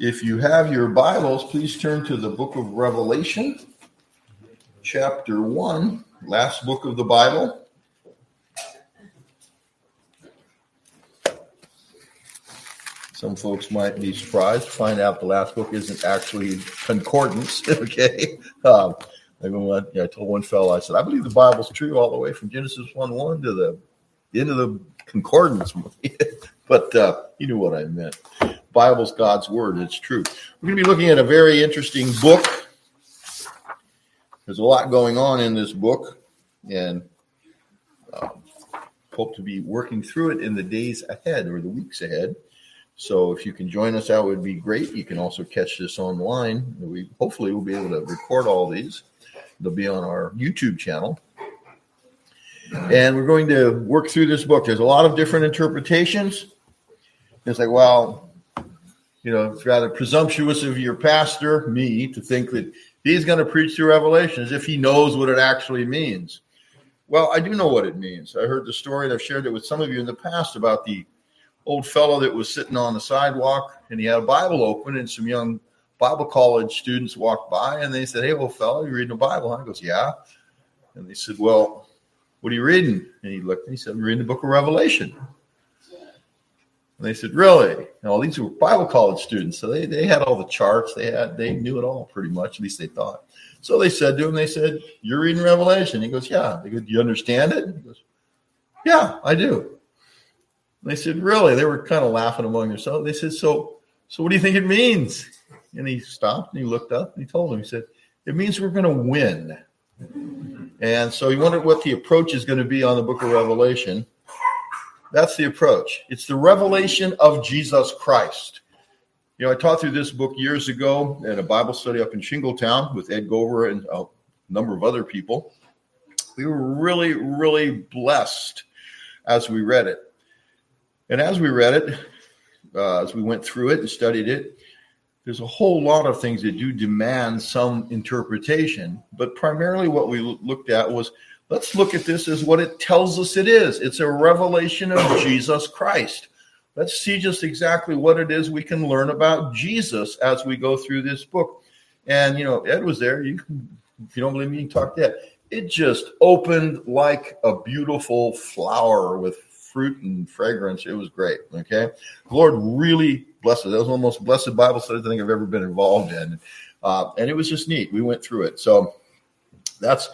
If you have your Bibles, please turn to the book of Revelation, chapter 1, last book of the Bible. Some folks might be surprised to find out the last book isn't actually concordance. Okay. Um, I, I told one fellow, I said, I believe the Bible's true all the way from Genesis 1 1 to the end of the concordance. but uh, he knew what I meant. Bible's God's word. It's true. We're going to be looking at a very interesting book. There's a lot going on in this book, and uh, hope to be working through it in the days ahead or the weeks ahead. So if you can join us, that would be great. You can also catch this online. We hopefully will be able to record all these. They'll be on our YouTube channel. And we're going to work through this book. There's a lot of different interpretations. It's like, well, you know, it's rather presumptuous of your pastor, me, to think that he's going to preach through Revelation as if he knows what it actually means. Well, I do know what it means. I heard the story, and I've shared it with some of you in the past about the old fellow that was sitting on the sidewalk and he had a Bible open, and some young Bible college students walked by and they said, Hey, old fellow, you reading the Bible? And He goes, Yeah. And they said, Well, what are you reading? And he looked and he said, I'm reading the book of Revelation. And they said, Really? And all these were Bible college students. So they, they had all the charts, they had they knew it all pretty much, at least they thought. So they said to him, they said, You're reading Revelation. He goes, Yeah. They go, Do you understand it? He goes, Yeah, I do. And they said, Really? They were kind of laughing among themselves. They said, So so what do you think it means? And he stopped and he looked up and he told him, he said, It means we're going to win. And so he wondered what the approach is going to be on the book of Revelation. That's the approach. It's the revelation of Jesus Christ. You know, I taught through this book years ago in a Bible study up in Shingletown with Ed Gover and a number of other people. We were really, really blessed as we read it. And as we read it, uh, as we went through it and studied it, there's a whole lot of things that do demand some interpretation. But primarily, what we looked at was let's look at this as what it tells us it is it's a revelation of Jesus Christ. Let's see just exactly what it is we can learn about Jesus as we go through this book. And, you know, Ed was there. You can, if you don't believe me, you talk to Ed. It just opened like a beautiful flower with fruit and fragrance. It was great. Okay. The Lord really blessed it. That was one of the most blessed Bible studies I think I've ever been involved in. Uh, and it was just neat. We went through it. So that's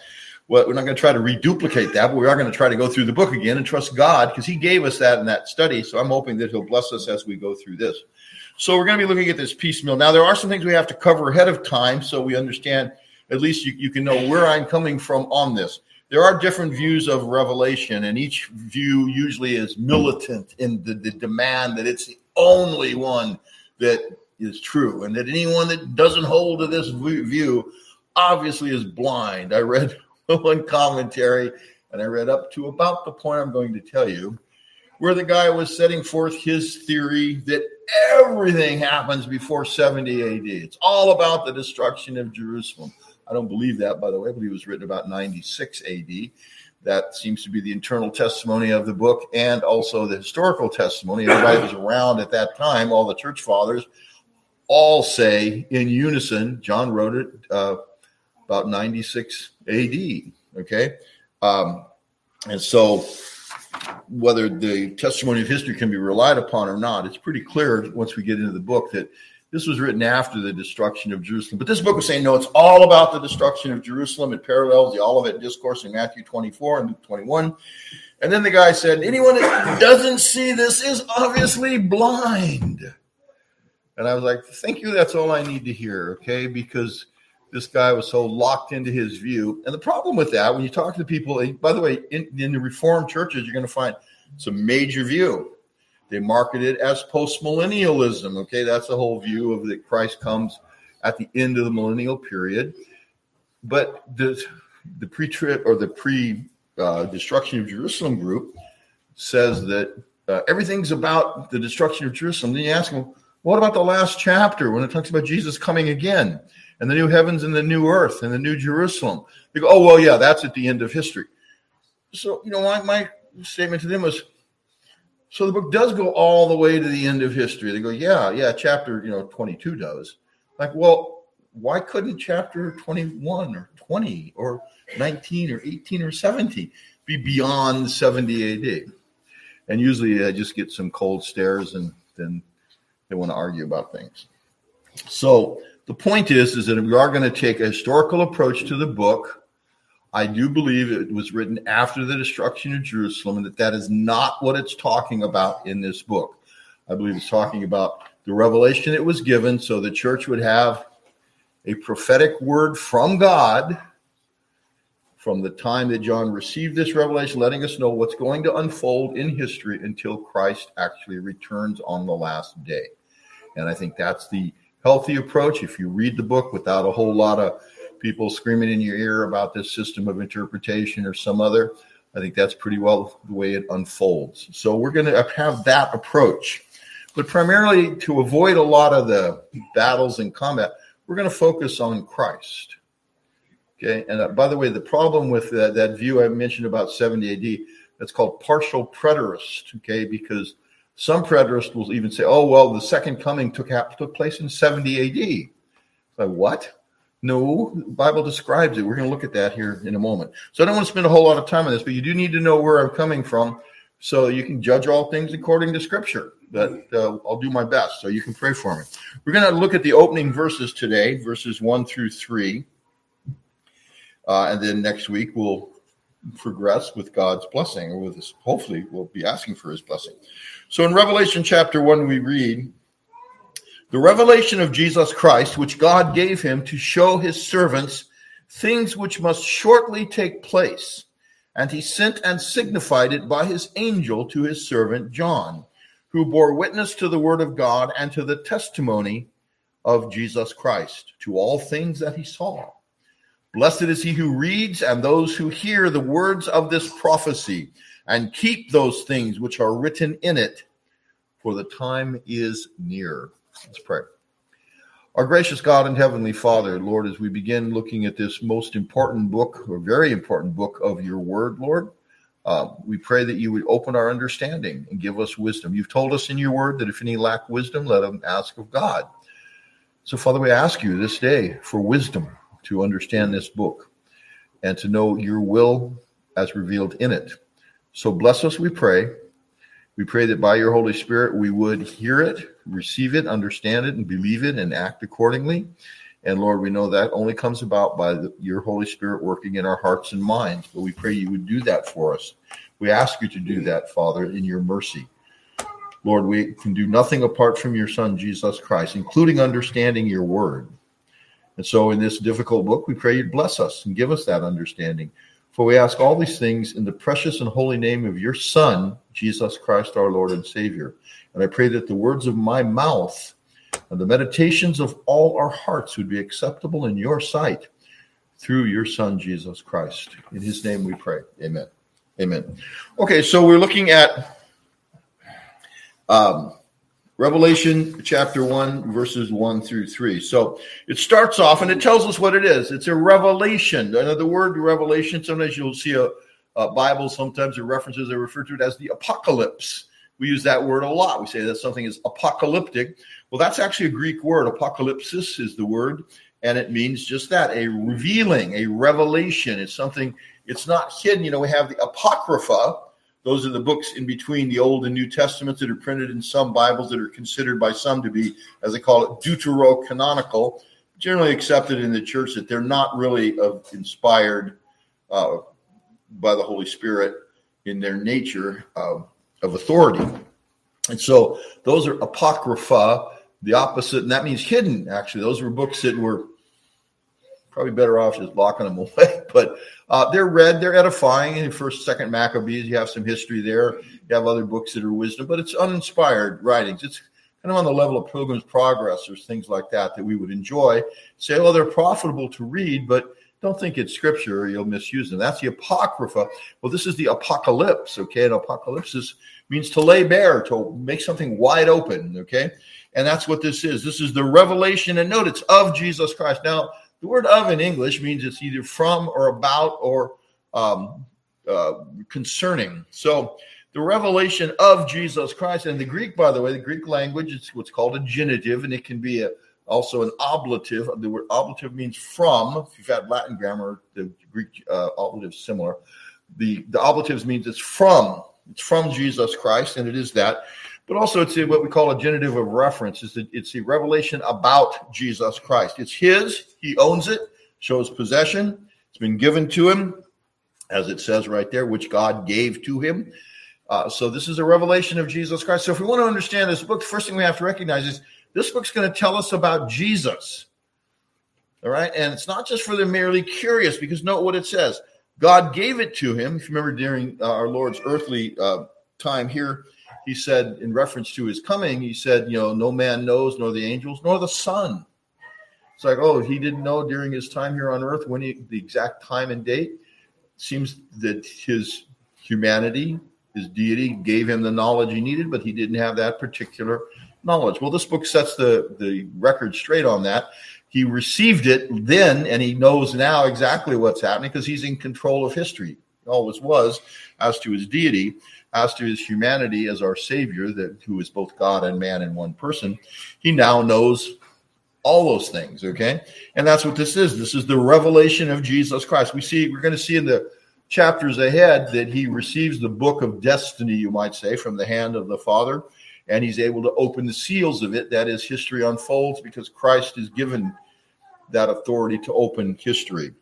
what we're not going to try to reduplicate that, but we are going to try to go through the book again and trust God because He gave us that in that study. So I'm hoping that He'll bless us as we go through this. So we're going to be looking at this piecemeal. Now, there are some things we have to cover ahead of time so we understand, at least you, you can know where I'm coming from on this there are different views of revelation, and each view usually is militant in the, the demand that it's the only one that is true, and that anyone that doesn't hold to this view obviously is blind. I read one commentary, and I read up to about the point I'm going to tell you, where the guy was setting forth his theory that everything happens before 70 AD. It's all about the destruction of Jerusalem. I don't believe that, by the way. I believe it was written about 96 AD. That seems to be the internal testimony of the book and also the historical testimony. Everybody was around at that time, all the church fathers all say in unison, John wrote it uh, about 96 AD. Okay. Um, and so, whether the testimony of history can be relied upon or not, it's pretty clear once we get into the book that this was written after the destruction of Jerusalem. But this book was saying, no, it's all about the destruction of Jerusalem. It parallels the Olivet Discourse in Matthew 24 and Luke 21. And then the guy said, anyone that doesn't see this is obviously blind. And I was like, thank you. That's all I need to hear. Okay. Because this guy was so locked into his view. And the problem with that, when you talk to people, by the way, in, in the Reformed churches, you're going to find it's a major view. They market it as postmillennialism. Okay, that's the whole view of that Christ comes at the end of the millennial period. But the the pre-trip or the pre-destruction uh, of Jerusalem group says that uh, everything's about the destruction of Jerusalem. Then you ask them, what about the last chapter when it talks about Jesus coming again and the new heavens and the new earth and the new Jerusalem? They go, oh well, yeah, that's at the end of history. So you know, my my statement to them was So the book does go all the way to the end of history. They go, yeah, yeah, chapter, you know, 22 does. Like, well, why couldn't chapter 21 or 20 or 19 or 18 or 70 be beyond 70 AD? And usually I just get some cold stares and then they want to argue about things. So the point is, is that we are going to take a historical approach to the book. I do believe it was written after the destruction of Jerusalem, and that that is not what it's talking about in this book. I believe it's talking about the revelation it was given so the church would have a prophetic word from God from the time that John received this revelation, letting us know what's going to unfold in history until Christ actually returns on the last day. And I think that's the healthy approach. If you read the book without a whole lot of people screaming in your ear about this system of interpretation or some other, I think that's pretty well the way it unfolds. So we're going to have that approach. But primarily to avoid a lot of the battles and combat, we're going to focus on Christ. Okay. And uh, by the way, the problem with that view I mentioned about 70 AD, that's called partial preterist. Okay. Because some preterists will even say, oh, well, the second coming took, took place in 70 AD. Like, what? No, the Bible describes it. We're going to look at that here in a moment. So I don't want to spend a whole lot of time on this, but you do need to know where I'm coming from so you can judge all things according to Scripture. But uh, I'll do my best so you can pray for me. We're going to look at the opening verses today, verses 1 through 3. Uh, and then next week we'll progress with God's blessing, or with his, hopefully we'll be asking for his blessing. So in Revelation chapter 1, we read, the revelation of Jesus Christ, which God gave him to show his servants things which must shortly take place. And he sent and signified it by his angel to his servant John, who bore witness to the word of God and to the testimony of Jesus Christ, to all things that he saw. Blessed is he who reads and those who hear the words of this prophecy and keep those things which are written in it, for the time is near. Let's pray. Our gracious God and Heavenly Father, Lord, as we begin looking at this most important book, or very important book of your word, Lord, uh, we pray that you would open our understanding and give us wisdom. You've told us in your word that if any lack wisdom, let them ask of God. So, Father, we ask you this day for wisdom to understand this book and to know your will as revealed in it. So bless us, we pray. We pray that by your Holy Spirit we would hear it, receive it, understand it, and believe it and act accordingly. And Lord, we know that only comes about by the, your Holy Spirit working in our hearts and minds. But we pray you would do that for us. We ask you to do that, Father, in your mercy. Lord, we can do nothing apart from your Son, Jesus Christ, including understanding your word. And so, in this difficult book, we pray you bless us and give us that understanding. For we ask all these things in the precious and holy name of your Son, Jesus Christ, our Lord and Savior. And I pray that the words of my mouth and the meditations of all our hearts would be acceptable in your sight through your Son, Jesus Christ. In his name we pray. Amen. Amen. Okay, so we're looking at um, Revelation chapter 1, verses 1 through 3. So it starts off and it tells us what it is. It's a revelation. the word revelation, sometimes you'll see a, a Bible, sometimes the references are referred to it as the apocalypse. We use that word a lot. We say that something is apocalyptic. Well, that's actually a Greek word. Apocalypsis is the word, and it means just that a revealing, a revelation. It's something, it's not hidden. You know, we have the Apocrypha, those are the books in between the Old and New Testaments that are printed in some Bibles that are considered by some to be, as they call it, deuterocanonical, generally accepted in the church that they're not really of inspired uh, by the Holy Spirit in their nature of authority. And so those are apocrypha, the opposite, and that means hidden, actually. Those were books that were probably better off just locking them away. But uh, they're read, they're edifying. In First, Second Maccabees, you have some history there. You have other books that are wisdom, but it's uninspired writings. It's kind of on the level of Pilgrim's Progress or things like that that we would enjoy. Say, well, they're profitable to read, but don't think it's scripture or you'll misuse them. That's the Apocrypha. Well, this is the apocalypse, okay? And apocalypse means to lay bare, to make something wide open, okay? And that's what this is. This is the revelation, and note it's of Jesus Christ. Now, the word of in English means it's either from or about or um, uh, concerning. So the revelation of Jesus Christ. And the Greek, by the way, the Greek language, it's what's called a genitive, and it can be a, also an ablative. The word ablative means from. If you've had Latin grammar, the Greek uh, ablative is similar. The, the ablatives means it's from. It's from Jesus Christ, and it is that. But also, it's a, what we call a genitive of reference. It's a, revelation about Jesus Christ. It's His. He owns it. Shows possession. It's been given to him, as it says right there, which God gave to him. Uh, so this is a revelation of Jesus Christ. So if we want to understand this book, the first thing we have to recognize is this book's going to tell us about Jesus. All right. And it's not just for the merely curious, because note what it says. God gave it to him. If you remember during uh, our Lord's earthly uh, time here, he said, in reference to his coming, he said, you know, no man knows, nor the angels, nor the Son. It's like, oh, he didn't know during his time here on earth when he, the exact time and date. Seems that his humanity, his deity gave him the knowledge he needed, but he didn't have that particular knowledge. Well, this book sets the, the record straight on that. He received it then, and he knows now exactly what's happening because he's in control of history. Always was as to his deity, as to his humanity as our Savior, that who is both God and man in one person. He now knows all those things. Okay, and that's what this is. This is the revelation of Jesus Christ. We see we're going to see in the chapters ahead that he receives the book of destiny, you might say, from the hand of the Father, and he's able to open the seals of it. That is, history unfolds because Christ is given that authority to open history.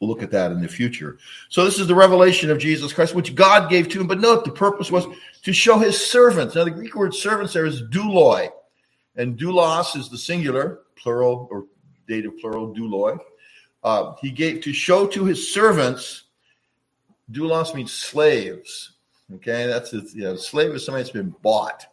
Look at that in the future. So, this is the revelation of Jesus Christ, which God gave to him. But note, the purpose was to show his servants. Now, the Greek word servants there is douloi, and doulos is the singular, plural, or dative plural, douloi. Uh, he gave to show to his servants Doulos means slaves. Okay, that's a you know, slave is somebody that's been bought.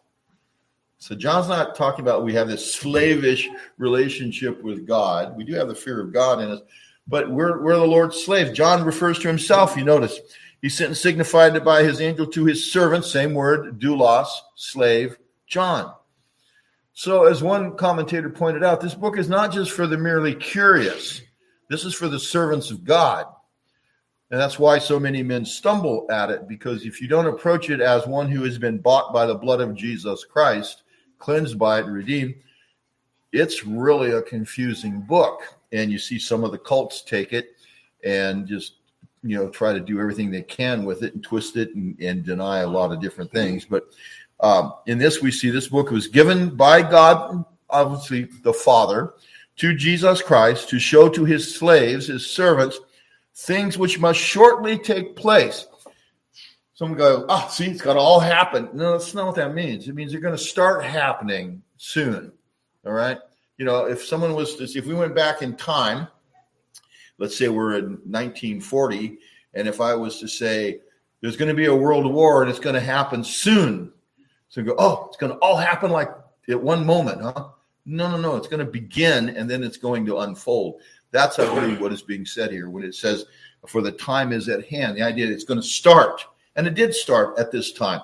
So John's not talking about we have this slavish relationship with God. We do have the fear of God in us, but we're we're the Lord's slaves. John refers to himself. You notice he sent and signified it by his angel to his servant. Same word, doulos, slave, John. So, as one commentator pointed out, this book is not just for the merely curious. This is for the servants of God. And that's why so many men stumble at it, because if you don't approach it as one who has been bought by the blood of Jesus Christ, cleansed by it, redeemed, it's really a confusing book. And you see some of the cults take it and just, you know, try to do everything they can with it and twist it and, and deny a lot of different things. But um, in this, we see this book was given by God, obviously the Father, to Jesus Christ to show to his slaves, his servants, things which must shortly take place. Some go, oh, see, it's got to all happen. No, that's not what that means. It means they're going to start happening soon. All right. You know, if someone was to if we went back in time, let's say we're in 1940, and if I was to say there's going to be a world war and it's going to happen soon, so go, oh, it's going to all happen like at one moment, huh? No, no, no. It's going to begin and then it's going to unfold. That's really what is being said here when it says, for the time is at hand. The idea that it's going to start. And it did start at this time.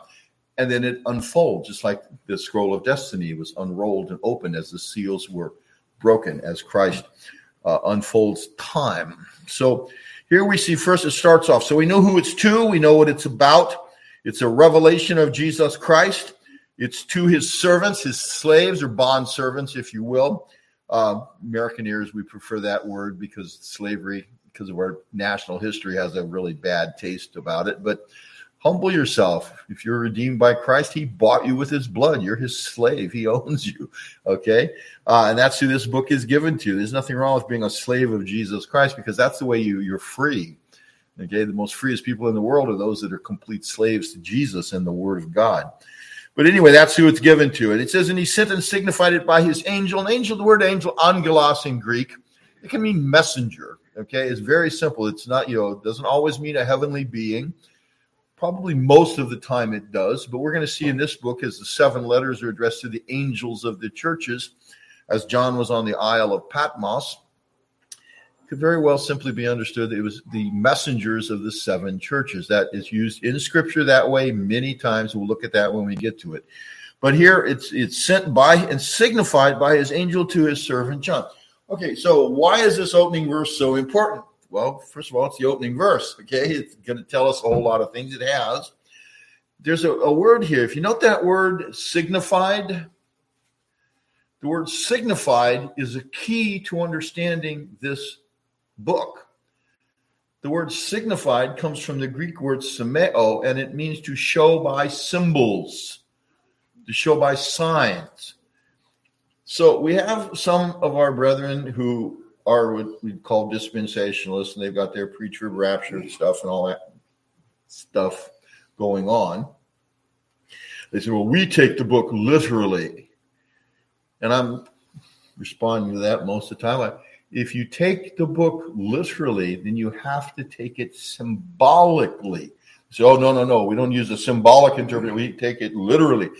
And then it unfolds, just like the scroll of destiny was unrolled and opened as the seals were broken, as Christ uh, unfolds time. So here we see first it starts off. So we know who it's to, we know what it's about. It's a revelation of Jesus Christ. It's to his servants, his slaves or bond servants, if you will. Uh, American ears, we prefer that word because slavery, because of our national history, has a really bad taste about it. But humble yourself. If you're redeemed by Christ, He bought you with His blood. You're His slave. He owns you. Okay, uh, and that's who this book is given to. There's nothing wrong with being a slave of Jesus Christ because that's the way you you're free. Okay, the most freest people in the world are those that are complete slaves to Jesus and the Word of God. But anyway, that's who it's given to. And it says, and he sent and signified it by his angel. An angel, the word angel, angelos in Greek, it can mean messenger. Okay, it's very simple. It's not, you know, it doesn't always mean a heavenly being. Probably most of the time it does. But we're going to see in this book as the seven letters are addressed to the angels of the churches, as John was on the Isle of Patmos could very well simply be understood that it was the messengers of the seven churches. That is used in scripture that way many times. We'll look at that when we get to it. But here it's it's sent by and signified by his angel to his servant John. Okay, so why is this opening verse so important? Well, first of all, it's the opening verse. Okay, it's going to tell us a whole lot of things. It has. there's a, a word here. If you note that word signified, the word signified is a key to understanding this book. The word signified comes from the Greek word semeo, and it means to show by symbols, to show by signs. So we have some of our brethren who are what we call dispensationalists, and they've got their pre-trib rapture stuff and all that stuff going on. They say, well, we take the book literally. And I'm responding to that most of the time. If you take the book literally, then you have to take it symbolically. So, oh, no, no, no, we don't use a symbolic interpretation. We take it literally.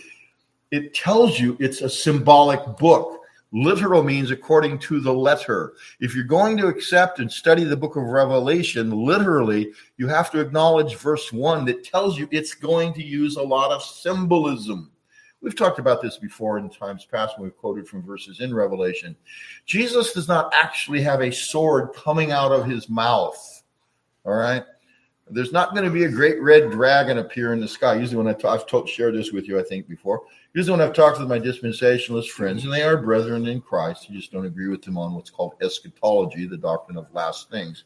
It tells you it's a symbolic book. Literal means according to the letter. If you're going to accept and study the book of Revelation literally, you have to acknowledge verse one that tells you it's going to use a lot of symbolism. We've talked about this before in times past when we've quoted from verses in Revelation. Jesus does not actually have a sword coming out of his mouth. All right. There's not going to be a great red dragon appear in the sky. Usually, when I've told, shared this with you, I think before. Usually, when I've talked with my dispensationalist friends, and they are brethren in Christ, you just don't agree with them on what's called eschatology, the doctrine of last things.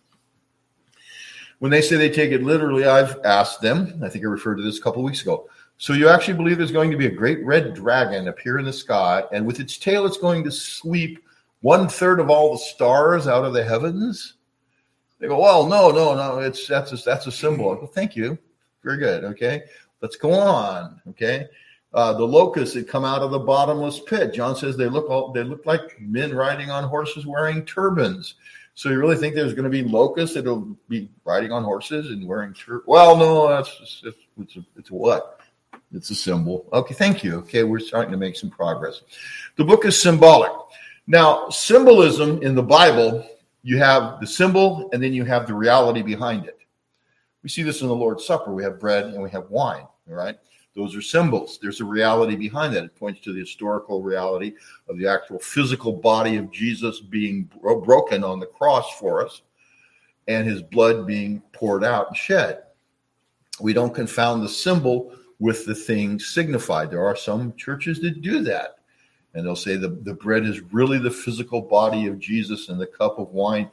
When they say they take it literally, I've asked them. I think I referred to this a couple weeks ago. So you actually believe there's going to be a great red dragon appear in the sky, and with its tail, it's going to sweep one third of all the stars out of the heavens? They go, well, no, no, no. It's that's a, that's a symbol. Go, thank you. Very good. Okay, let's go on. Okay, uh, the locusts that come out of the bottomless pit. John says they look all they look like men riding on horses wearing turbans. So you really think there's going to be locusts that'll be riding on horses and wearing turbans? Well, no, that's just, it's, it's, a, it's a what? It's a symbol. Okay, thank you. Okay, we're starting to make some progress. The book is symbolic. Now, symbolism in the Bible you have the symbol and then you have the reality behind it. We see this in the Lord's Supper. We have bread and we have wine, all right? Those are symbols. There's a reality behind that. It points to the historical reality of the actual physical body of Jesus being bro- broken on the cross for us and his blood being poured out and shed. We don't confound the symbol with the thing signified. There are some churches that do that and they'll say the, the bread is really the physical body of Jesus and the cup of wine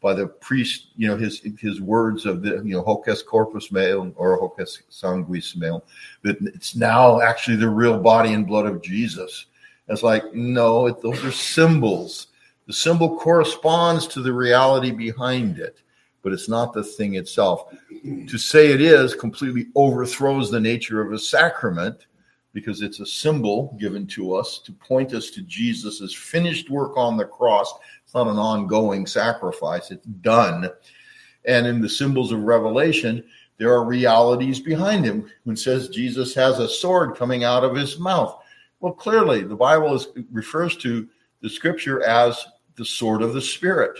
by the priest, you know, his his words of the, you know, hocus corpus meum or hocus sanguis meum, that it's now actually the real body and blood of Jesus. It's like, no, it, those are symbols. The symbol corresponds to the reality behind it, but it's not the thing itself. To say it is completely overthrows the nature of a sacrament because it's a symbol given to us to point us to Jesus' finished work on the cross. It's not an ongoing sacrifice, it's done. And in the symbols of Revelation, there are realities behind him. When it says Jesus has a sword coming out of his mouth. Well, clearly, the Bible is, refers to the scripture as the sword of the Spirit.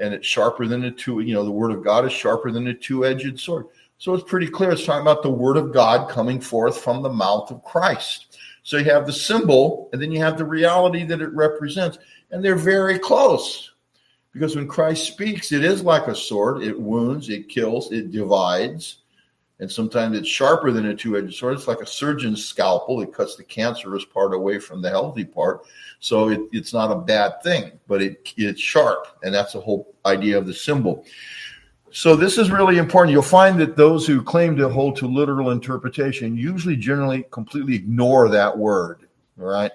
And it's sharper than a two, you know, the word of God is sharper than a two edged sword. So it's pretty clear. It's talking about the word of God coming forth from the mouth of Christ. So you have the symbol and then you have the reality that it represents. And they're very close because when Christ speaks, it is like a sword. It wounds, it kills, it divides. And sometimes it's sharper than a two edged sword. It's like a surgeon's scalpel. It cuts the cancerous part away from the healthy part. So it, it's not a bad thing, but it, it's sharp. And that's the whole idea of the symbol. So this is really important. You'll find that those who claim to hold to literal interpretation usually generally completely ignore that word. All right.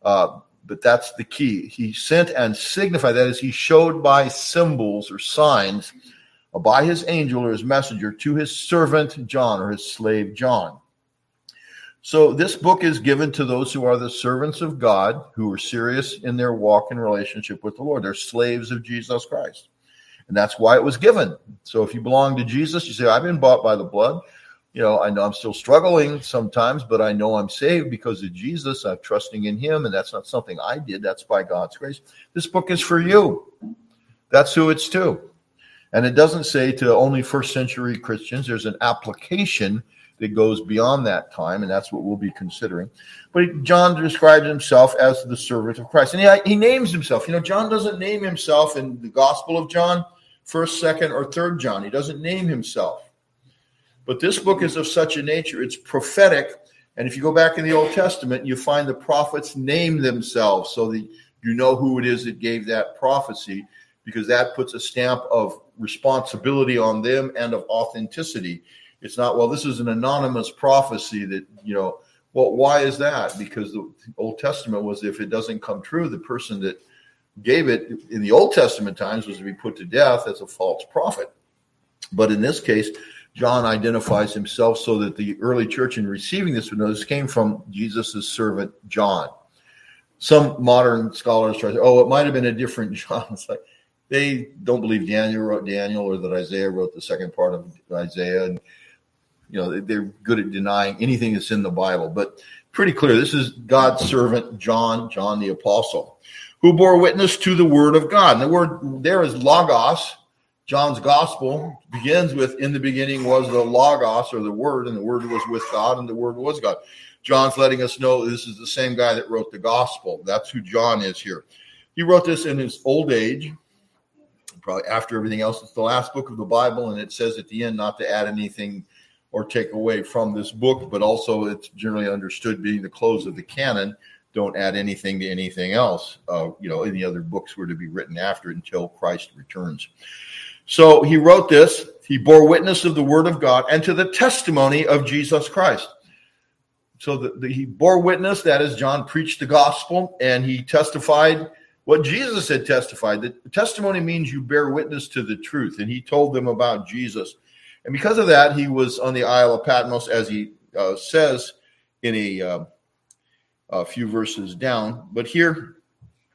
Uh, but that's the key. He sent and signified, that is, he showed by symbols or signs uh, by his angel or his messenger to his servant John or his slave John. So this book is given to those who are the servants of God, who are serious in their walk and relationship with the Lord. They're slaves of Jesus Christ. And that's why it was given. So if you belong to Jesus, you say, I've been bought by the blood. You know, I know I'm still struggling sometimes, but I know I'm saved because of Jesus. I'm trusting in him, and that's not something I did. That's by God's grace. This book is for you. That's who it's to. And it doesn't say to only first century Christians. There's an application that goes beyond that time, and that's what we'll be considering. But John describes himself as the servant of Christ. And he, he names himself. You know, John doesn't name himself in the Gospel of John first, second, or third John. He doesn't name himself. But this book is of such a nature, it's prophetic. And if you go back in the Old Testament, you find the prophets name themselves so that you know who it is that gave that prophecy, because that puts a stamp of responsibility on them and of authenticity. It's not, well, this is an anonymous prophecy that, you know, well, why is that? Because the Old Testament was if it doesn't come true, the person that gave it in the Old Testament times was to be put to death as a false prophet. But in this case, John identifies himself so that the early church in receiving this would know this came from Jesus' servant John. Some modern scholars try to, oh, it might have been a different John. It's like they don't believe Daniel wrote Daniel or that Isaiah wrote the second part of Isaiah. And, you know, they're good at denying anything that's in the Bible. But pretty clear, this is God's servant John, John the Apostle, who bore witness to the word of God. And the word there is logos, John's gospel begins with, in the beginning was the Logos or the Word, and the Word was with God, and the Word was God. John's letting us know this is the same guy that wrote the gospel. That's who John is here. He wrote this in his old age, probably after everything else. It's the last book of the Bible, and it says at the end not to add anything or take away from this book, but also it's generally understood being the close of the canon. Don't add anything to anything else. Uh, you know, any other books were to be written after until Christ returns. So he wrote this. He bore witness of the word of God and to the testimony of Jesus Christ. So the, the, he bore witness, that is, John preached the gospel and he testified what Jesus had testified. The testimony means you bear witness to the truth. And he told them about Jesus. And because of that, he was on the Isle of Patmos, as he uh, says in a, uh, a few verses down. But here,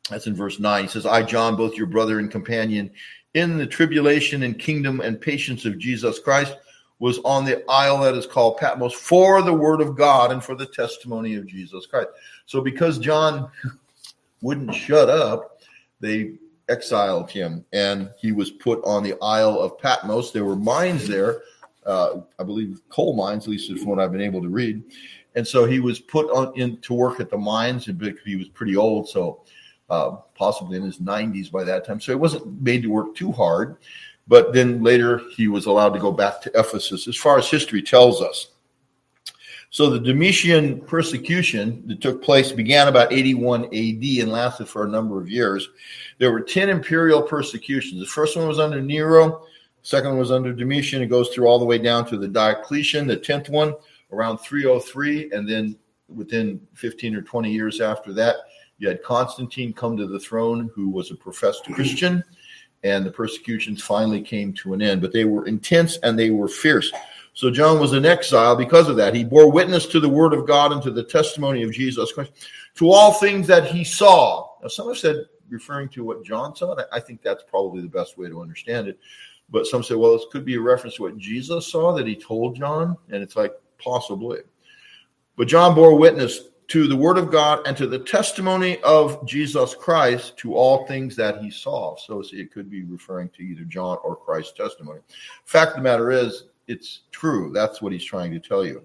that's in verse 9. He says, I, John, both your brother and companion in the tribulation and kingdom and patience of Jesus Christ was on the isle that is called Patmos for the word of God and for the testimony of Jesus Christ. So because John wouldn't shut up, they exiled him and he was put on the Isle of Patmos. There were mines there, uh, I believe coal mines, at least from what I've been able to read. And so he was put on in to work at the mines and he was pretty old. So uh, possibly in his 90s by that time. So he wasn't made to work too hard. But then later he was allowed to go back to Ephesus, as far as history tells us. So the Domitian persecution that took place began about 81 AD and lasted for a number of years. There were 10 imperial persecutions. The first one was under Nero, second one was under Domitian. It goes through all the way down to the Diocletian, the 10th one around 303, and then within 15 or 20 years after that, you had Constantine come to the throne, who was a professed Christian, and the persecutions finally came to an end. But they were intense and they were fierce. So John was in exile because of that. He bore witness to the word of God and to the testimony of Jesus Christ, to all things that he saw. Now, some have said, referring to what John saw, I think that's probably the best way to understand it. But some say, well, this could be a reference to what Jesus saw that he told John. And it's like, possibly. But John bore witness to the word of God and to the testimony of Jesus Christ to all things that he saw. So it could be referring to either John or Christ's testimony. Fact of the matter is, it's true. That's what he's trying to tell you.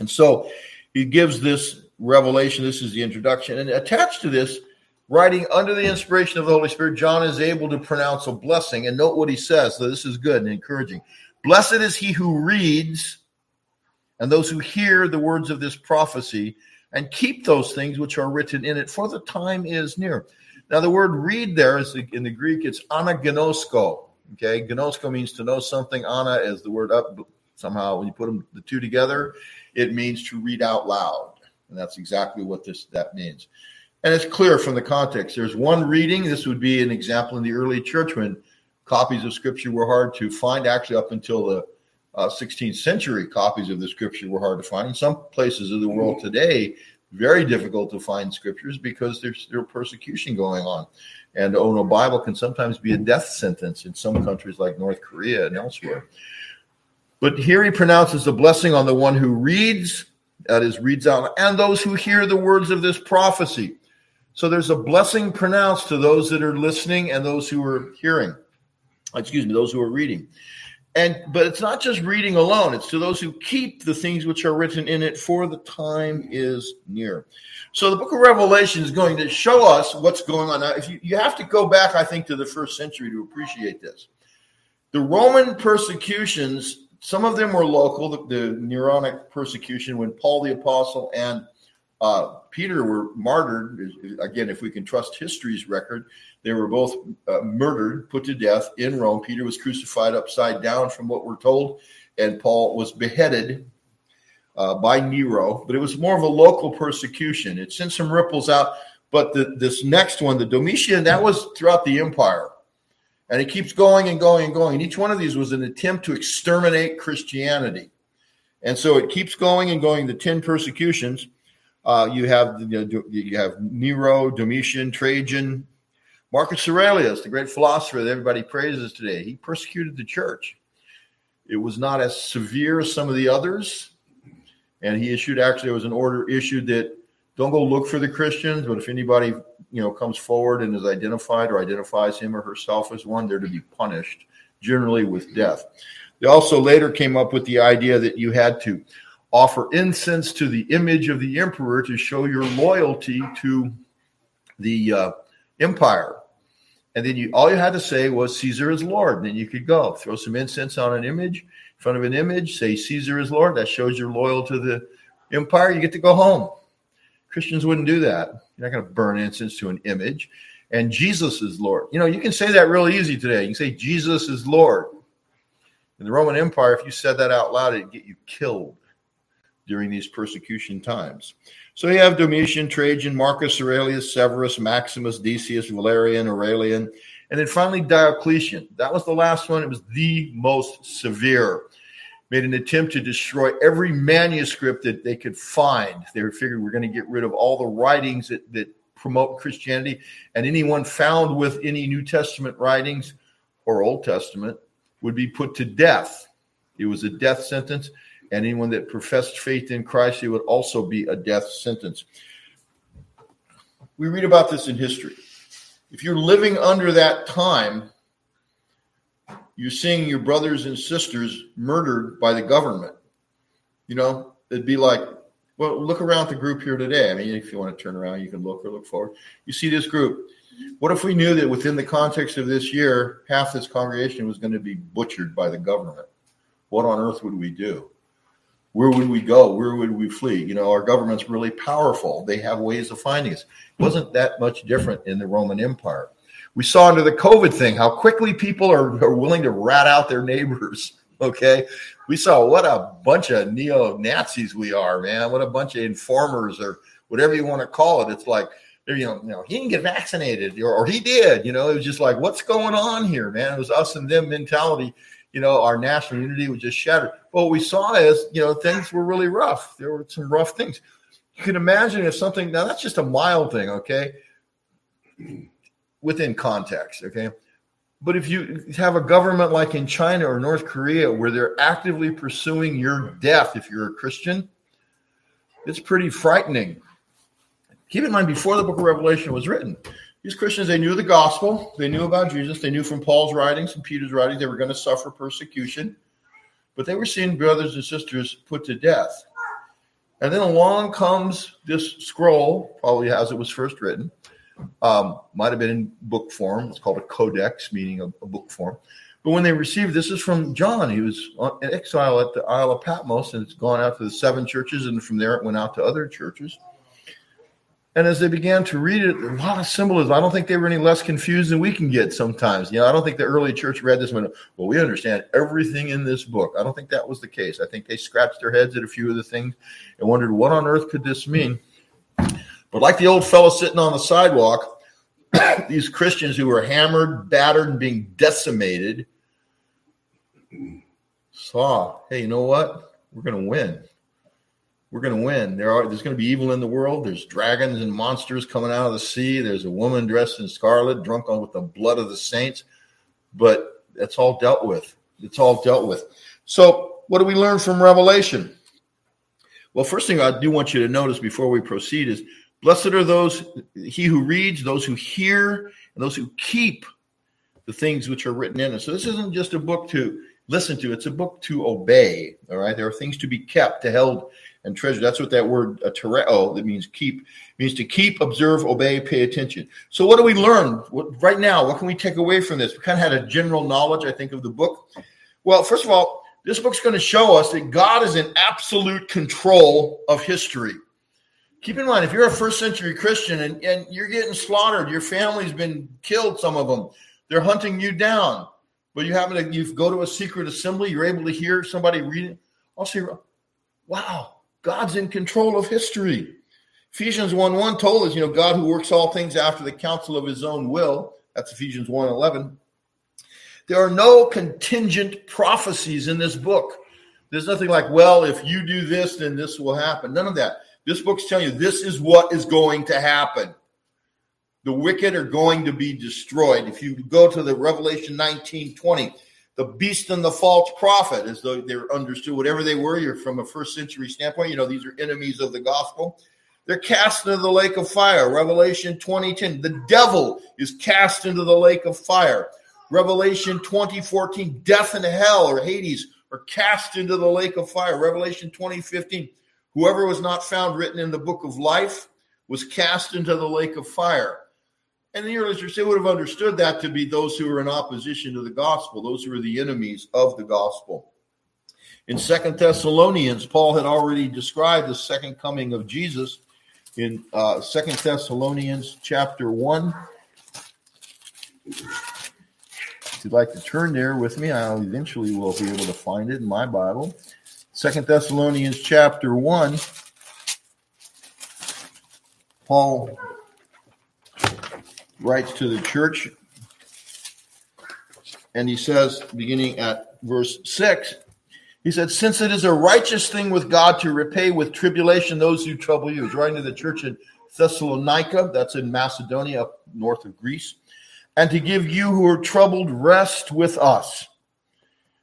And so he gives this revelation. This is the introduction. And attached to this, writing under the inspiration of the Holy Spirit, John is able to pronounce a blessing. And note what he says. So this is good and encouraging. Blessed is he who reads and those who hear the words of this prophecy and keep those things which are written in it, for the time is near. Now, the word read there is in the Greek, it's anagnosko. Okay, gnosko means to know something. Ana is the word up. Somehow, when you put them the two together, it means to read out loud, and that's exactly what this that means. And it's clear from the context. There's one reading. This would be an example in the early church when copies of scripture were hard to find, actually up until the uh, 16th century copies of the scripture were hard to find. In some places of the world today, very difficult to find scriptures because there's still persecution going on. And to own a Bible can sometimes be a death sentence in some countries like North Korea and elsewhere. But here he pronounces a blessing on the one who reads, that is, reads out, and those who hear the words of this prophecy. So there's a blessing pronounced to those that are listening and those who are hearing. Excuse me, those who are reading. And but it's not just reading alone, it's to those who keep the things which are written in it, for the time is near. So the book of Revelation is going to show us what's going on. Now, if you, you have to go back, I think, to the first century to appreciate this. The Roman persecutions some of them were local, the, the Neronic persecution when Paul the Apostle and uh, Peter were martyred. Again, if we can trust history's record, they were both uh, murdered, put to death in Rome. Peter was crucified upside down, from what we're told, and Paul was beheaded uh, by Nero. But it was more of a local persecution. It sent some ripples out. But the, this next one, the Domitian, that was throughout the empire. And it keeps going and going and going. And each one of these was an attempt to exterminate Christianity. And so it keeps going and going. The 10 persecutions. Uh, you have you, know, you have Nero, Domitian, Trajan, Marcus Aurelius, the great philosopher that everybody praises today. He persecuted the church. It was not as severe as some of the others, and he issued actually it was an order issued that don't go look for the Christians, but if anybody you know comes forward and is identified or identifies him or herself as one, they're to be punished, generally with death. They also later came up with the idea that you had to offer incense to the image of the emperor to show your loyalty to the uh, empire. And then you all you had to say was Caesar is Lord. And then you could go throw some incense on an image, in front of an image, say Caesar is Lord. That shows you're loyal to the empire. You get to go home. Christians wouldn't do that. You're not going to burn incense to an image. And Jesus is Lord. You know, you can say that really easy today. You can say Jesus is Lord. In the Roman Empire, if you said that out loud, it'd get you killed during these persecution times. So you have Domitian, Trajan, Marcus Aurelius, Severus, Maximus, Decius, Valerian, Aurelian, and then finally Diocletian. That was the last one. It was the most severe. Made an attempt to destroy every manuscript that they could find. They were figured we're going to get rid of all the writings that, that promote Christianity, and anyone found with any New Testament writings or Old Testament would be put to death. It was a death sentence and anyone that professed faith in Christ, it would also be a death sentence. We read about this in history. If you're living under that time, you're seeing your brothers and sisters murdered by the government. You know, it'd be like, well, look around the group here today. I mean, if you want to turn around, you can look or look forward. You see this group. What if we knew that within the context of this year, half this congregation was going to be butchered by the government? What on earth would we do? Where would we go? Where would we flee? You know, our government's really powerful. They have ways of finding us. It wasn't that much different in the Roman Empire. We saw under the COVID thing how quickly people are, are willing to rat out their neighbors. Okay. We saw what a bunch of neo Nazis we are, man. What a bunch of informers or whatever you want to call it. It's like, you know, you know, he didn't get vaccinated or, or he did. You know, it was just like, what's going on here, man? It was us and them mentality you know, our national unity was just shattered. What we saw is, you know, things were really rough. There were some rough things. You can imagine if something, now that's just a mild thing, okay, within context, okay? But if you have a government like in China or North Korea where they're actively pursuing your death if you're a Christian, it's pretty frightening. Keep in mind, before the book of Revelation was written, these Christians, they knew the gospel, they knew about Jesus, they knew from Paul's writings and Peter's writings they were going to suffer persecution, but they were seeing brothers and sisters put to death. And then along comes this scroll, probably as it was first written, um, might have been in book form. It's called a codex, meaning a, a book form. But when they received this is from John. He was in exile at the Isle of Patmos, and it's gone out to the seven churches, and from there it went out to other churches. And as they began to read it, a lot of symbolism. I don't think they were any less confused than we can get sometimes. You know, I don't think the early church read this and went, well, we understand everything in this book. I don't think that was the case. I think they scratched their heads at a few of the things and wondered, what on earth could this mean? But like the old fellow sitting on the sidewalk, these Christians who were hammered, battered, and being decimated saw, hey, you know what? We're going to win we're going to win. There are there's going to be evil in the world. There's dragons and monsters coming out of the sea. There's a woman dressed in scarlet, drunk on with the blood of the saints. But that's all dealt with. It's all dealt with. So, what do we learn from Revelation? Well, first thing I do want you to notice before we proceed is blessed are those he who reads, those who hear, and those who keep the things which are written in it. So this isn't just a book to listen to; it's a book to obey. All right, there are things to be kept, to held and treasure. That's what that word uh, tereo that means keep means to keep, observe, obey, pay attention. So what do we learn what, right now? What can we take away from this? We kind of had a general knowledge, I think, of the book. Well, first of all, This book's going to show us that God is in absolute control of history. Keep in mind, if you're a first century Christian and, and you're getting slaughtered, your family's been killed, some of them, they're hunting you down, but you happen to you go to a secret assembly, you're able to hear somebody reading. I'll say, wow, God's in control of history. Ephesians 1 1 told us, you know, God who works all things after the counsel of his own will. That's Ephesians 1 11. There are no contingent prophecies in this book. There's nothing like, well, if you do this, then this will happen. None of that. This book's telling you this is what is going to happen. The wicked are going to be destroyed. If you go to the Revelation 19 20, the beast and the false prophet, as though they're understood, whatever they were, you're from a first century standpoint, you know, these are enemies of the gospel. They're cast into the lake of fire. Revelation 2010. The devil is cast into the lake of fire. Revelation 2014. Death and hell or Hades are cast into the lake of fire. Revelation 2015. Whoever was not found written in the book of life was cast into the lake of fire. And the early church, they would have understood that to be those who were in opposition to the gospel, those who were the enemies of the gospel. In Second Thessalonians, Paul had already described the second coming of Jesus in uh, Second Thessalonians chapter 1. If you'd like to turn there with me, I eventually will be able to find it in my Bible. Second Thessalonians chapter 1. Paul writes to the church, and he says, beginning at verse 6, he said, Since it is a righteous thing with God to repay with tribulation those who trouble you. He's writing to the church in Thessalonica, that's in Macedonia, up north of Greece, and to give you who are troubled rest with us.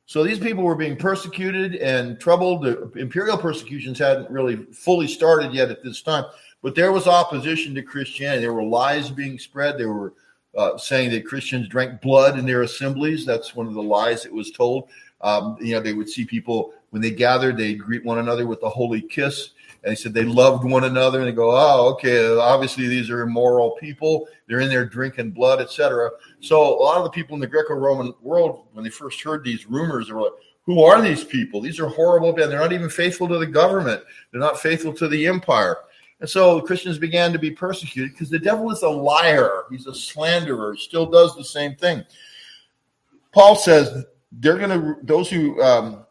So these people were being persecuted and troubled. The imperial persecutions hadn't really fully started yet at this time, but there was opposition to Christianity. There were lies being spread. There were uh, saying that Christians drank blood in their assemblies. That's one of the lies that was told. Um, you know, they would see people when they gathered, they'd greet one another with a holy kiss. And they said they loved one another. And they go, oh, okay, obviously these are immoral people. They're in there drinking blood, etc. So a lot of the people in the Greco-Roman world, when they first heard these rumors, they were like, who are these people? These are horrible men. They're not even faithful to the government. They're not faithful to the empire. And so Christians began to be persecuted because the devil is a liar. He's a slanderer. He still does the same thing. Paul says they're going to those who um,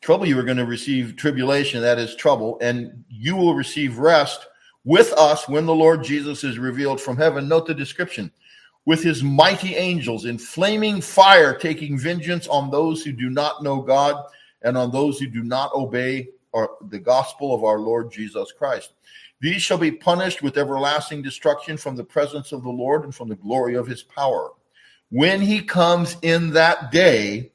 trouble you are going to receive tribulation that is trouble and you will receive rest with us when the lord jesus is revealed from heaven note the description with his mighty angels in flaming fire taking vengeance on those who do not know god and on those who do not obey our, the gospel of our lord jesus christ these shall be punished with everlasting destruction from the presence of the lord and from the glory of his power when he comes in that day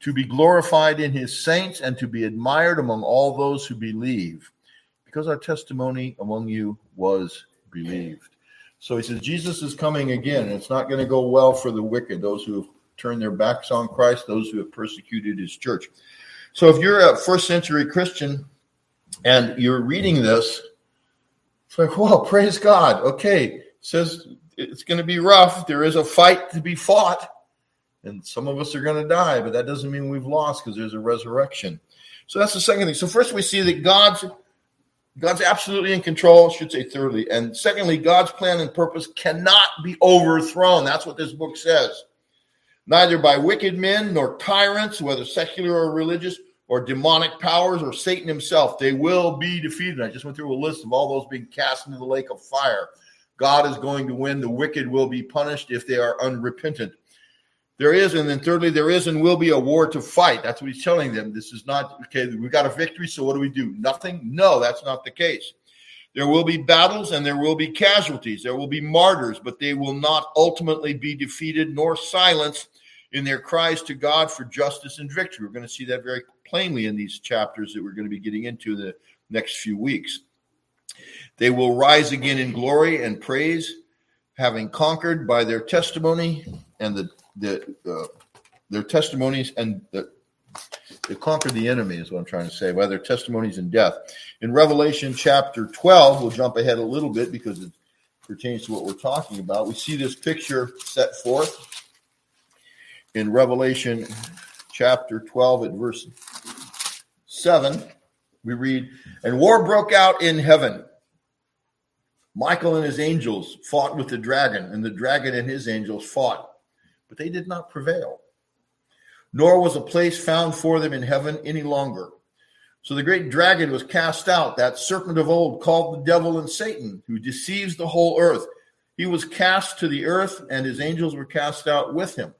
to be glorified in his saints and to be admired among all those who believe, because our testimony among you was believed. So he says, Jesus is coming again, and it's not going to go well for the wicked, those who have turned their backs on Christ, those who have persecuted his church. So if you're a first century Christian and you're reading this, it's like, well, praise God. Okay, says it's going to be rough. There is a fight to be fought, and some of us are going to die, but that doesn't mean we've lost because there's a resurrection. So that's the second thing. So first we see that God's God's absolutely in control, I should say thirdly. And secondly, God's plan and purpose cannot be overthrown. That's what this book says. Neither by wicked men nor tyrants, whether secular or religious, or demonic powers or Satan himself, they will be defeated. I just went through a list of all those being cast into the lake of fire. God is going to win. The wicked will be punished if they are unrepentant. There is, and then thirdly, there is and will be a war to fight. That's what he's telling them. This is not, okay, we got a victory, so what do we do? Nothing? No, that's not the case. There will be battles and there will be casualties. There will be martyrs, but they will not ultimately be defeated nor silenced in their cries to God for justice and victory. We're going to see that very plainly in these chapters that we're going to be getting into the next few weeks. They will rise again in glory and praise, having conquered by their testimony and the the uh, their testimonies and the, they conquered the enemy is what I'm trying to say by their testimonies and death. In Revelation chapter 12, we'll jump ahead a little bit because it pertains to what we're talking about. We see this picture set forth in Revelation chapter 12 at verse 7, we read, And war broke out in heaven. Michael and his angels fought with the dragon, and the dragon and his angels fought, but they did not prevail. Nor was a place found for them in heaven any longer. So the great dragon was cast out, that serpent of old called the devil and Satan, who deceives the whole earth. He was cast to the earth, and his angels were cast out with him.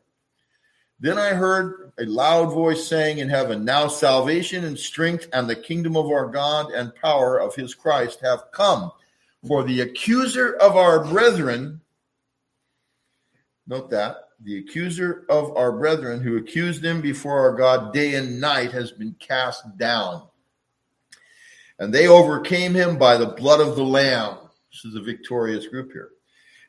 Then I heard a loud voice saying in heaven, Now salvation and strength and the kingdom of our God and power of his Christ have come. For the accuser of our brethren, note that, the accuser of our brethren who accused them before our God day and night has been cast down. And they overcame him by the blood of the Lamb. This is a victorious group here.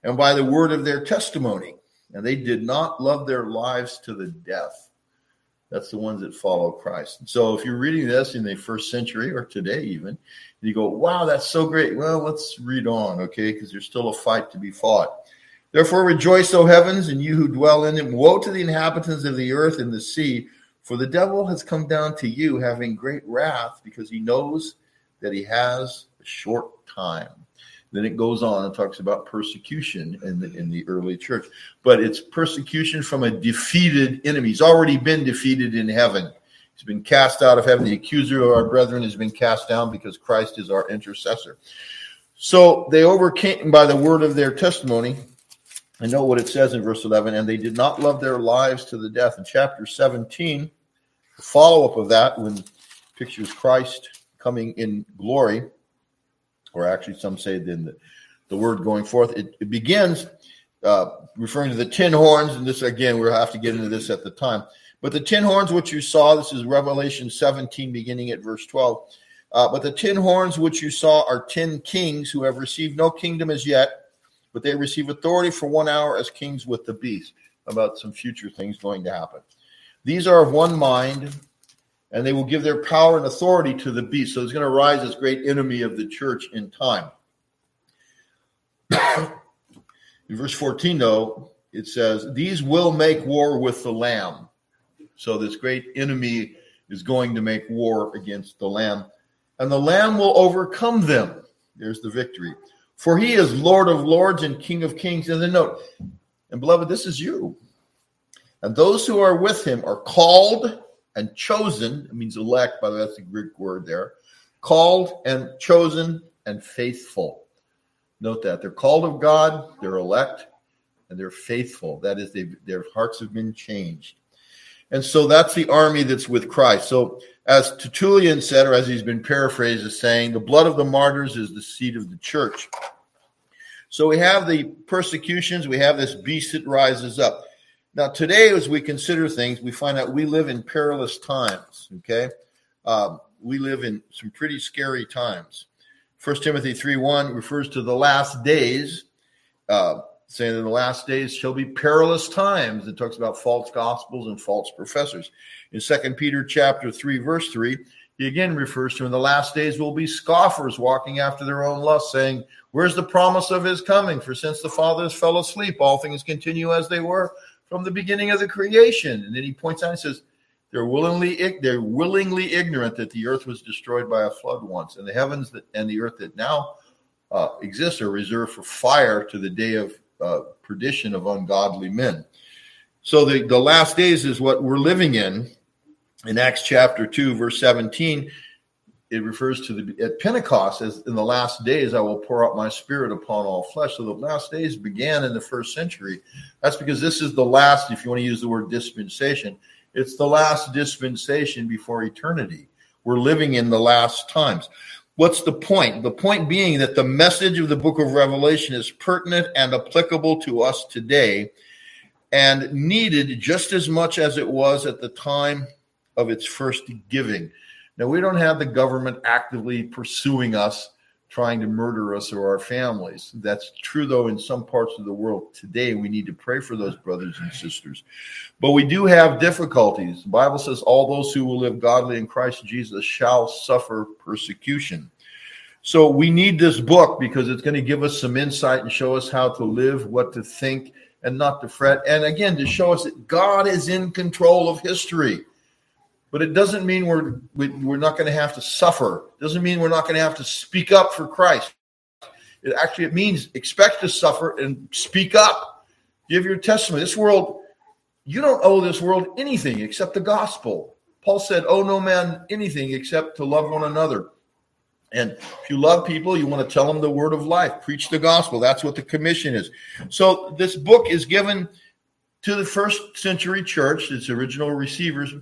And by the word of their testimony and they did not love their lives to the death. That's the ones that follow Christ. So if you're reading this in the first century or today, even, you go, wow, that's so great. Well, let's read on, okay? Because there's still a fight to be fought. Therefore, rejoice, O heavens, and you who dwell in them. Woe to the inhabitants of the earth and the sea, for the devil has come down to you, having great wrath, because he knows that he has a short time. Then it goes on and talks about persecution in the in the early church, but it's persecution from a defeated enemy. He's already been defeated in heaven. He's been cast out of heaven. The accuser of our brethren has been cast down because Christ is our intercessor. So they overcame by the word of their testimony. I know what it says in verse 11, and they did not love their lives to the death. In chapter 17, the follow up of that, when pictures Christ coming in glory or actually some say then the, the word going forth. It, it begins uh, referring to the ten horns, and this again we'll have to get into this at the time. But the ten horns which you saw, this is Revelation 17, beginning at verse 12. Uh, but the ten horns which you saw are ten kings who have received no kingdom as yet, but they receive authority for one hour as kings with the beast. About some future things going to happen. These are of one mind, and they will give their power and authority to the beast. So it's going to rise as great enemy of the church in time. in verse 14, though, it says, These will make war with the Lamb. So this great enemy is going to make war against the Lamb, and the Lamb will overcome them. There's the victory. For he is Lord of lords and King of kings. And then note, and beloved, this is you. And those who are with him are called and chosen, it means elect, by the way, that's the Greek word there. Called and chosen and faithful. Note that they're called of God, they're elect, and they're faithful. That is, their hearts have been changed. And so that's the army that's with Christ. So, as Tertullian said, or as he's been paraphrased as saying, the blood of the martyrs is the seed of the church. So we have the persecutions, we have this beast that rises up. Now, today, as we consider things, we find out we live in perilous times. Okay, um, we live in some pretty scary times. First Timothy three one refers to the last days, uh, saying in the last days shall be perilous times. It talks about false gospels and false professors. In Second Peter chapter three verse three, he again refers to in the last days will be scoffers walking after their own lust, saying, "Where's the promise of his coming? For since the fathers fell asleep, all things continue as they were." From the beginning of the creation. And then he points out and says, they're willingly they're willingly ignorant that the earth was destroyed by a flood once, and the heavens that, and the earth that now uh, exist are reserved for fire to the day of uh, perdition of ungodly men. So the, the last days is what we're living in. In Acts chapter 2, verse 17, it refers to the at Pentecost as in the last days I will pour out my spirit upon all flesh. So the last days began in the first century. That's because this is the last, if you want to use the word dispensation, it's the last dispensation before eternity. We're living in the last times. What's the point? The point being that the message of the book of Revelation is pertinent and applicable to us today and needed just as much as it was at the time of its first giving. Now, we don't have the government actively pursuing us, trying to murder us or our families. That's true, though, in some parts of the world today. We need to pray for those brothers and sisters. But we do have difficulties. The Bible says, All those who will live godly in Christ Jesus shall suffer persecution. So we need this book because it's going to give us some insight and show us how to live, what to think, and not to fret. And again, to show us that God is in control of history. But it doesn't mean we're we're not going to have to suffer. It doesn't mean we're not going to have to speak up for Christ. It actually it means expect to suffer and speak up. Give your testimony. This world, you don't owe this world anything except the gospel. Paul said, "Owe no man anything except to love one another." And if you love people, you want to tell them the word of life, preach the gospel. That's what the commission is. So this book is given to the first century church, its original receivers,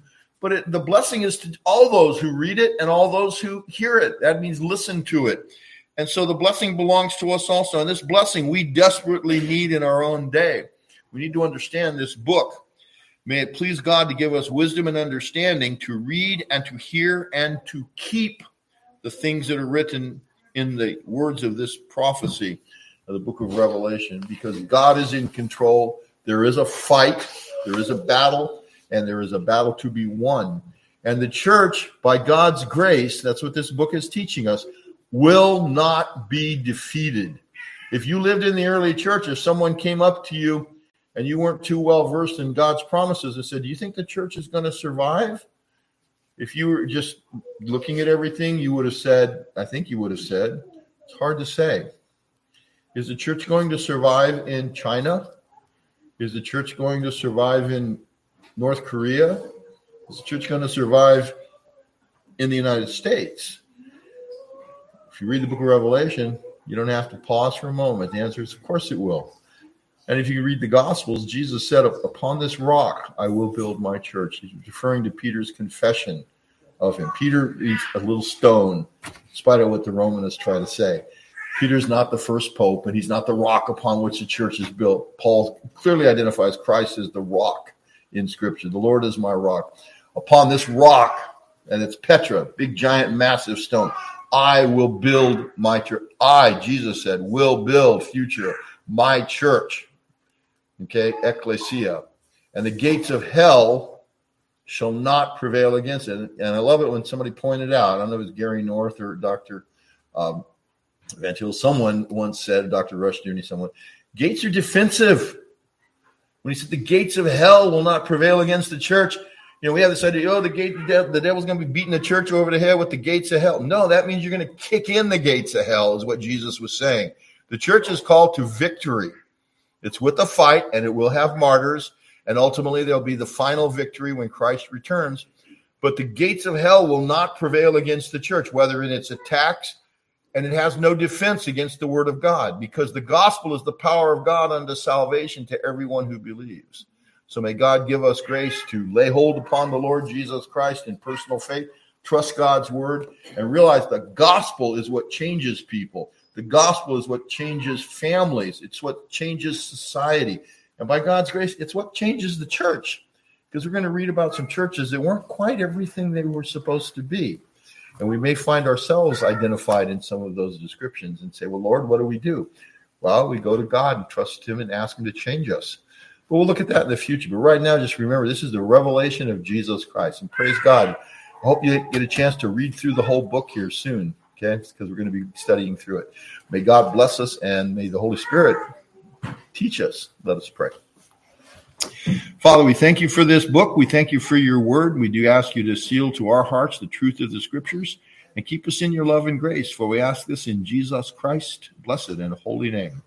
but it, the blessing is to all those who read it and all those who hear it. That means listen to it. And so the blessing belongs to us also. And this blessing we desperately need in our own day. We need to understand this book. May it please God to give us wisdom and understanding to read and to hear and to keep the things that are written in the words of this prophecy of the book of Revelation because God is in control. There is a fight, there is a battle, and there is a battle to be won. And the church, by God's grace, that's what this book is teaching us, will not be defeated. If you lived in the early church, if someone came up to you and you weren't too well versed in God's promises and said, Do you think the church is going to survive? if you were just looking at everything, you would have said, I think you would have said, it's hard to say. Is the church going to survive in China? Is the church going to survive in North Korea? Is the church going to survive in the United States? If you read the book of Revelation, you don't have to pause for a moment. The answer is, of course, it will. And if you read the Gospels, Jesus said, Upon this rock I will build my church. He's referring to Peter's confession of him. Peter is a little stone, in spite of what the Romanists try to say. Peter's not the first pope, and he's not the rock upon which the church is built. Paul clearly identifies Christ as the rock in Scripture. The Lord is my rock. Upon this rock, and it's Petra, big, giant, massive stone, I will build my church. I, Jesus said, will build future my church okay, ecclesia. And the gates of hell shall not prevail against it. And I love it when somebody pointed out, I don't know if it was Gary North or Dr. Um, Van Til, someone once said, Dr. Rushdoony, someone, gates are defensive. When he said the gates of hell will not prevail against the church, you know, we have this idea, oh, the gate, the devil's going to be beating the church over the head with the gates of hell. No, that means you're going to kick in the gates of hell, is what Jesus was saying. The church is called to victory. It's with a fight, and it will have martyrs, and ultimately there'll be the final victory when Christ returns. But the gates of hell will not prevail against the church, whether in its attacks, and it has no defense against the word of God, because the gospel is the power of God unto salvation to everyone who believes. So may God give us grace to lay hold upon the Lord Jesus Christ in personal faith, trust God's word, and realize the gospel is what changes people. The gospel is what changes families, it's what changes society. And by God's grace, it's what changes the church. Because we're going to read about some churches that weren't quite everything they were supposed to be. And we may find ourselves identified in some of those descriptions and say, Well, Lord, what do we do? Well, we go to God and trust Him and ask Him to change us. But we'll look at that in the future. But right now, just remember this is the revelation of Jesus Christ. And praise God. I hope you get a chance to read through the whole book here soon okay? Because we're going to be studying through it. May God bless us and may the Holy Spirit teach us. Let us pray. Father, we thank you for this book. We thank you for your word. We do ask you to seal to our hearts the truth of the scriptures and keep us in your love and grace. For we ask this in Jesus Christ, blessed and holy name.